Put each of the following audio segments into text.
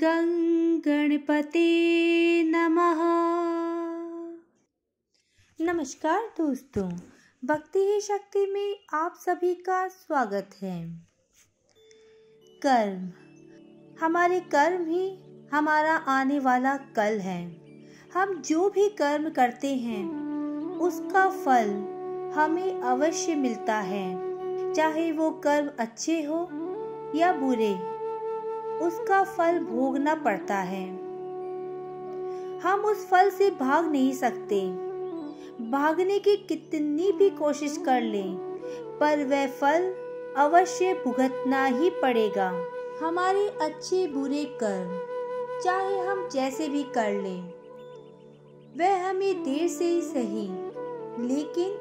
गणपते नमः। नमस्कार दोस्तों, भक्ति ही शक्ति में आप सभी का स्वागत है। कर्म, हमारे कर्म ही हमारा आने वाला कल है। हम जो भी कर्म करते हैं, उसका फल हमें अवश्य मिलता है। चाहे वो कर्म अच्छे हो या बुरे उसका फल भोगना पड़ता है। हम उस फल से भाग नहीं सकते। भागने की कितनी भी कोशिश कर लें, पर वह फल अवश्य भुगतना ही पड़ेगा। हमारे अच्छे बुरे कर्म, चाहे हम जैसे भी कर लें, वह हमें देर से ही सही, लेकिन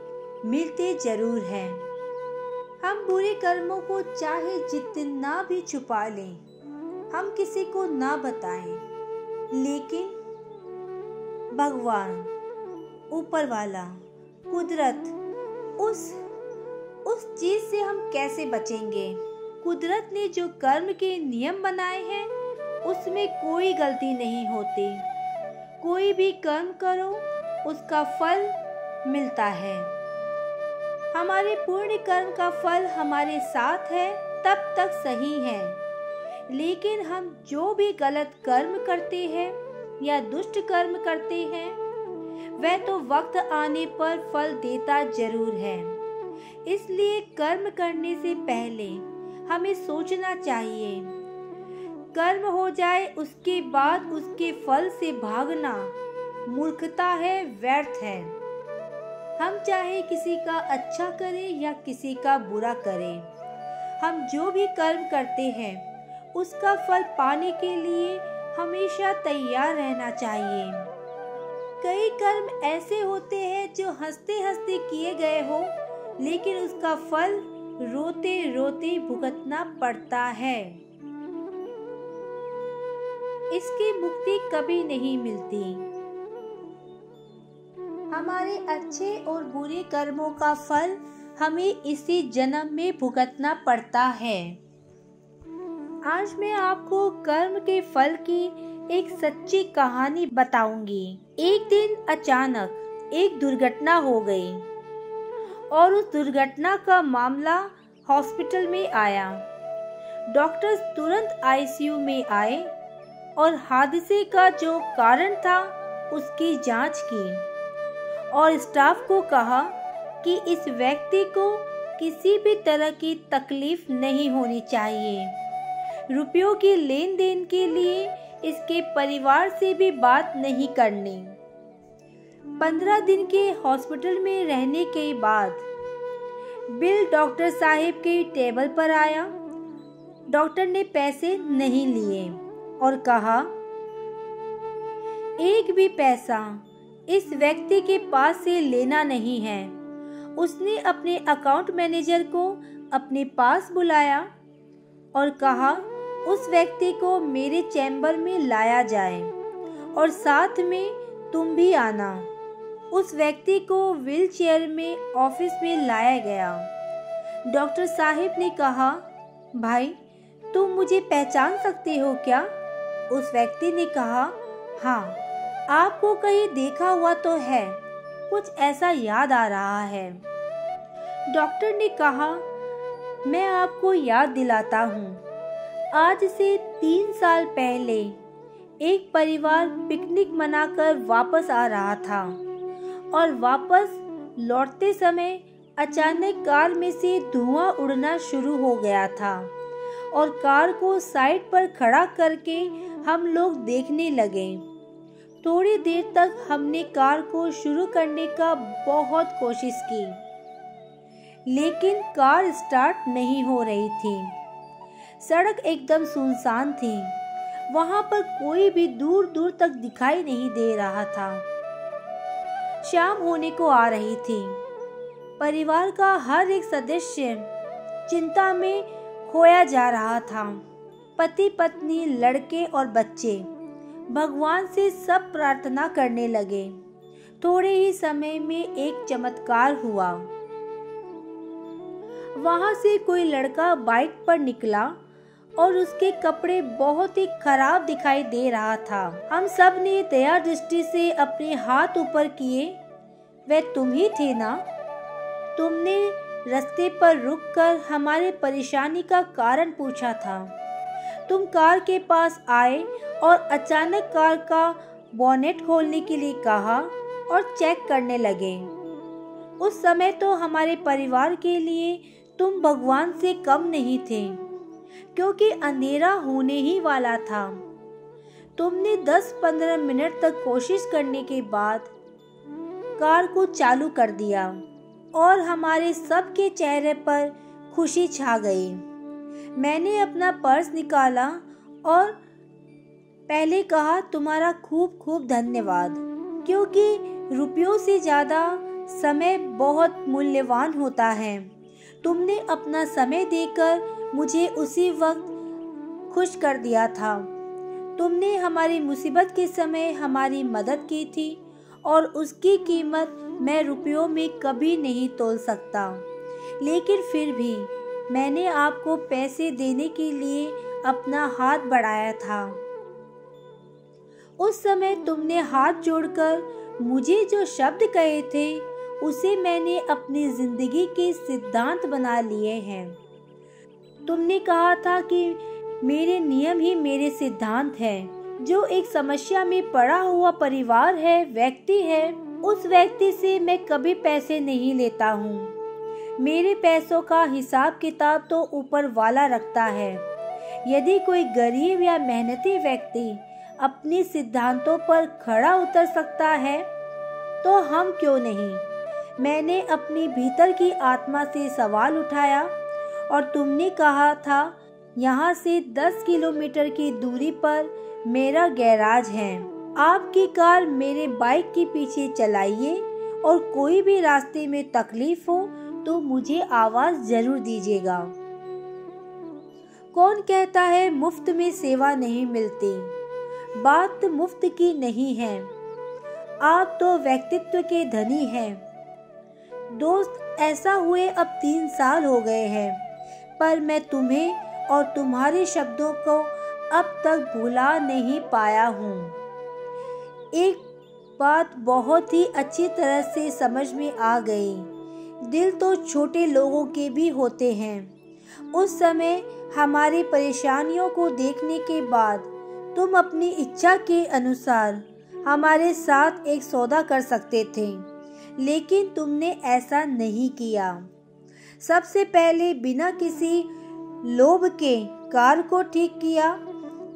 मिलते ज़रूर हैं। हम बुरे कर्मों को चाहे जितना भी छुपा लें। हम किसी को ना बताएँ, लेकिन भगवान ऊपर वाला, कुदरत, उस उस चीज़ से हम कैसे बचेंगे? कुदरत ने जो कर्म के नियम बनाए हैं, उसमें कोई गलती नहीं होती। कोई भी कर्म करो, उसका फल मिलता है। हमारे पूर्ण कर्म का फल हमारे साथ है, तब तक सही है। लेकिन हम जो भी गलत कर्म करते हैं या दुष्ट कर्म करते हैं, वह तो वक्त आने पर फल देता ज़रूर है। इसलिए कर्म करने से पहले हमें सोचना चाहिए। कर्म हो जाए उसके बाद उसके फल से भागना मूर्खता है, व्यर्थ है। हम चाहे किसी का अच्छा करें या किसी का बुरा करें, हम जो भी कर्म करते हैं उसका फल पाने के लिए हमेशा तैयार रहना चाहिए। कई कर्म ऐसे होते हैं जो हँसते हँसते किए गए हो, लेकिन उसका फल रोते रोते भुगतना पड़ता है। इसकी मुक्ति कभी नहीं मिलती। हमारे अच्छे और बुरे कर्मों का फल हमें इसी जन्म में भुगतना पड़ता है। आज मैं आपको कर्म के फल की एक सच्ची कहानी बताऊँगी। एक दिन अचानक एक दुर्घटना हो गई और उस दुर्घटना का मामला हॉस्पिटल में आया। डॉक्टर्स तुरंत आईसीयू में आए और हादसे का जो कारण था उसकी जाँच की और स्टाफ को कहा कि इस व्यक्ति को किसी भी तरह की तकलीफ़ नहीं होनी चाहिए। रुपयों के लेन देन के लिए इसके परिवार से भी बात नहीं करनी। पंद्रह दिन के हॉस्पिटल में रहने के बाद, बिल डॉक्टर साहिब के टेबल पर आया। डॉक्टर ने पैसे नहीं लिए और कहा, एक भी पैसा इस व्यक्ति के पास से लेना नहीं है। उसने अपने अकाउंट मैनेजर को अपने पास बुलाया और कहा उस व्यक्ति को मेरे चैम्बर में लाया जाए और साथ में तुम भी आना। उस व्यक्ति को व्हील चेयर में ऑफ़िस में लाया गया। डॉक्टर साहिब ने कहा, भाई, तुम मुझे पहचान सकते हो क्या? उस व्यक्ति ने कहा हाँ आपको कहीं देखा हुआ तो है, कुछ ऐसा याद आ रहा है। डॉक्टर ने कहा, मैं आपको याद दिलाता हूँ। आज से तीन साल पहले एक परिवार पिकनिक मनाकर वापस आ रहा था और वापस लौटते समय अचानक कार में से धुआँ उड़ना शुरू हो गया था और कार को साइड पर खड़ा करके हम लोग देखने लगे। थोड़ी देर तक हमने कार को शुरू करने का बहुत कोशिश की, लेकिन कार स्टार्ट नहीं हो रही थी। सड़क एकदम सुनसान थी। वहाँ पर कोई भी दूर दूर तक दिखाई नहीं दे रहा था। शाम होने को आ रही थी। परिवार का हर एक सदस्य चिंता में खोया जा रहा था। पति पत्नी लड़के और बच्चे भगवान से सब प्रार्थना करने लगे। थोड़े ही समय में एक चमत्कार हुआ। वहाँ से कोई लड़का बाइक पर निकला और उसके कपड़े बहुत ही खराब दिखाई दे रहा था। हम सबने दया दृष्टि से अपने हाथ ऊपर किए। वह तुम ही थे ना? तुमने रास्ते पर रुककर हमारे परेशानी का कारण पूछा था। तुम कार के पास आए और अचानक कार का बोनेट खोलने के लिए कहा और चेक करने लगे। उस समय तो हमारे परिवार के लिए तुम भगवान से कम नहीं थे। क्योंकि अंधेरा होने ही वाला था। तुमने 10-15 मिनट तक कोशिश करने के बाद कार को चालू कर दिया और हमारे सबके चेहरे पर खुशी छा गई। मैंने अपना पर्स निकाला और पहले कहा, तुम्हारा खूब खूब धन्यवाद, क्योंकि रुपयों से ज़्यादा समय बहुत मूल्यवान होता है। तुमने अपना समय देकर मुझे उसी वक्त खुश कर दिया था। तुमने हमारी मुसीबत के समय हमारी मदद की थी और उसकी कीमत मैं रुपयों में कभी नहीं तोल सकता। लेकिन फिर भी मैंने आपको पैसे देने के लिए अपना हाथ बढ़ाया था। उस समय तुमने हाथ जोड़कर मुझे जो शब्द कहे थे, उसे मैंने अपनी ज़िंदगी के सिद्धांत बना लिए हैं। तुमने कहा था कि मेरे नियम ही मेरे सिद्धांत है। जो एक समस्या में पड़ा हुआ परिवार है, व्यक्ति है, उस व्यक्ति से मैं कभी पैसे नहीं लेता हूँ। मेरे पैसों का हिसाब किताब तो ऊपर वाला रखता है। यदि कोई गरीब या मेहनती व्यक्ति अपने सिद्धांतों पर खड़ा उतर सकता है तो हम क्यों नहीं? मैंने अपनी भीतर की आत्मा से सवाल उठाया। और तुमने कहा था, यहाँ से 10 किलोमीटर की दूरी पर मेरा गैराज है। आपकी कार मेरे बाइक के पीछे चलाइए और कोई भी रास्ते में तकलीफ़ हो तो मुझे आवाज़ ज़रूर दीजिएगा। कौन कहता है, मुफ़्त में सेवा नहीं मिलती? बात मुफ़्त की नहीं है। आप तो व्यक्तित्व के धनी हैं। दोस्त, ऐसा हुए अब तीन साल हो गए हैं। पर मैं तुम्हें और तुम्हारे शब्दों को अब तक भुला नहीं पाया हूँ। एक बात बहुत ही अच्छी तरह से समझ में आ गई। दिल तो छोटे लोगों के भी होते हैं। उस समय हमारी परेशानियों को देखने के बाद तुम अपनी इच्छा के अनुसार हमारे साथ एक सौदा कर सकते थे, लेकिन तुमने ऐसा नहीं किया। सबसे पहले बिना किसी लोभ के कार को ठीक किया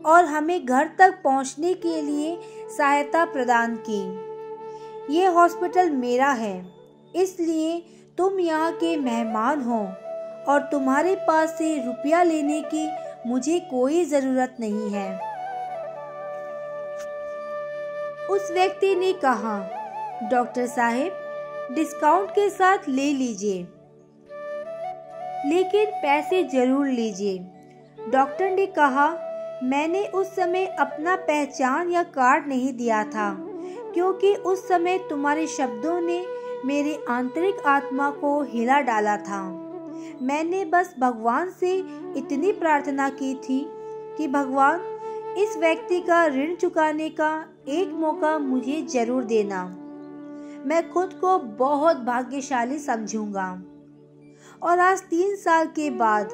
और हमें घर तक पहुँचने के लिए सहायता प्रदान की। ये हॉस्पिटल मेरा है, इसलिए तुम यहाँ के मेहमान हो और तुम्हारे पास से रुपया लेने की मुझे कोई ज़रूरत नहीं है। उस व्यक्ति ने कहा, डॉक्टर साहेब, डिस्काउंट के साथ ले लीजिए। लेकिन पैसे ज़रूर लीजिए। डॉक्टर ने कहा, मैंने उस समय अपना पहचान या कार्ड नहीं दिया था, क्योंकि उस समय तुम्हारे शब्दों ने मेरी आंतरिक आत्मा को हिला डाला था। मैंने बस भगवान से इतनी प्रार्थना की थी कि भगवान, इस व्यक्ति का ऋण चुकाने का एक मौका मुझे ज़रूर देना। मैं खुद को बहुत भाग्यशाली समझूँगा। और आज तीन साल के बाद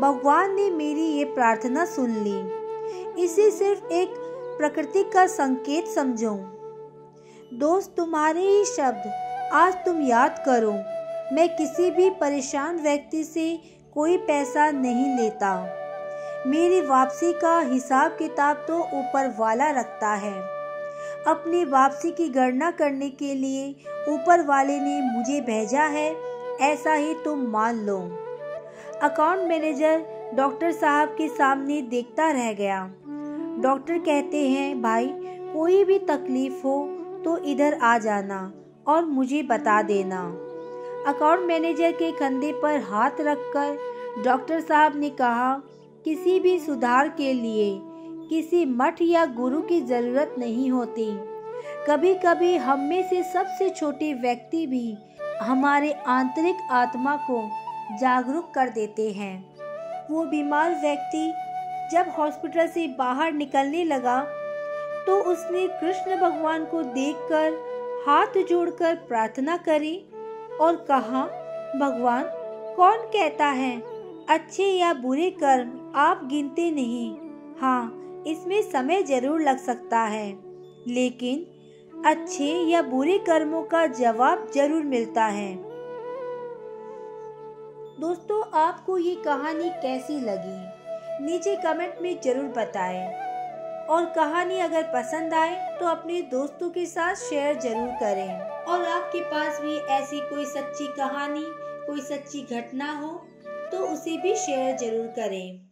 भगवान ने मेरी ये प्रार्थना सुन ली। इसे सिर्फ़ एक प्रकृति का संकेत समझो। दोस्त, तुम्हारे ही शब्द आज तुम याद करो। मैं किसी भी परेशान व्यक्ति से कोई पैसा नहीं लेता। मेरी वापसी का हिसाब किताब तो ऊपर वाला रखता है। अपनी वापसी की गणना करने के लिए ऊपर वाले ने मुझे भेजा है। ऐसा ही तुम मान लो। अकाउंट मैनेजर डॉक्टर साहब के सामने देखता रह गया। डॉक्टर कहते हैं, भाई, कोई भी तकलीफ़ हो तो इधर आ जाना और मुझे बता देना। अकाउंट मैनेजर के कंधे पर हाथ रखकर डॉक्टर साहब ने कहा, किसी भी सुधार के लिए किसी मठ या गुरु की ज़रूरत नहीं होती। कभी कभी हम में से सबसे छोटे व्यक्ति भी हमारे आंतरिक आत्मा को जागरूक कर देते हैं। वो बीमार व्यक्ति जब हॉस्पिटल से बाहर निकलने लगा तो उसने कृष्ण भगवान को देखकर हाथ जोड़कर प्रार्थना करी और कहा, भगवान, कौन कहता है, अच्छे या बुरे कर्म आप गिनते नहीं। हाँ इसमें समय ज़रूर लग सकता है, लेकिन अच्छे या बुरे कर्मों का जवाब ज़रूर मिलता है। दोस्तों, आपको ये कहानी कैसी लगी? नीचे कमेंट में ज़रूर बताएँ। और कहानी अगर पसंद आए तो अपने दोस्तों के साथ शेयर ज़रूर करें। और आपके पास भी ऐसी कोई सच्ची कहानी, कोई सच्ची घटना हो तो उसे भी शेयर ज़रूर करें।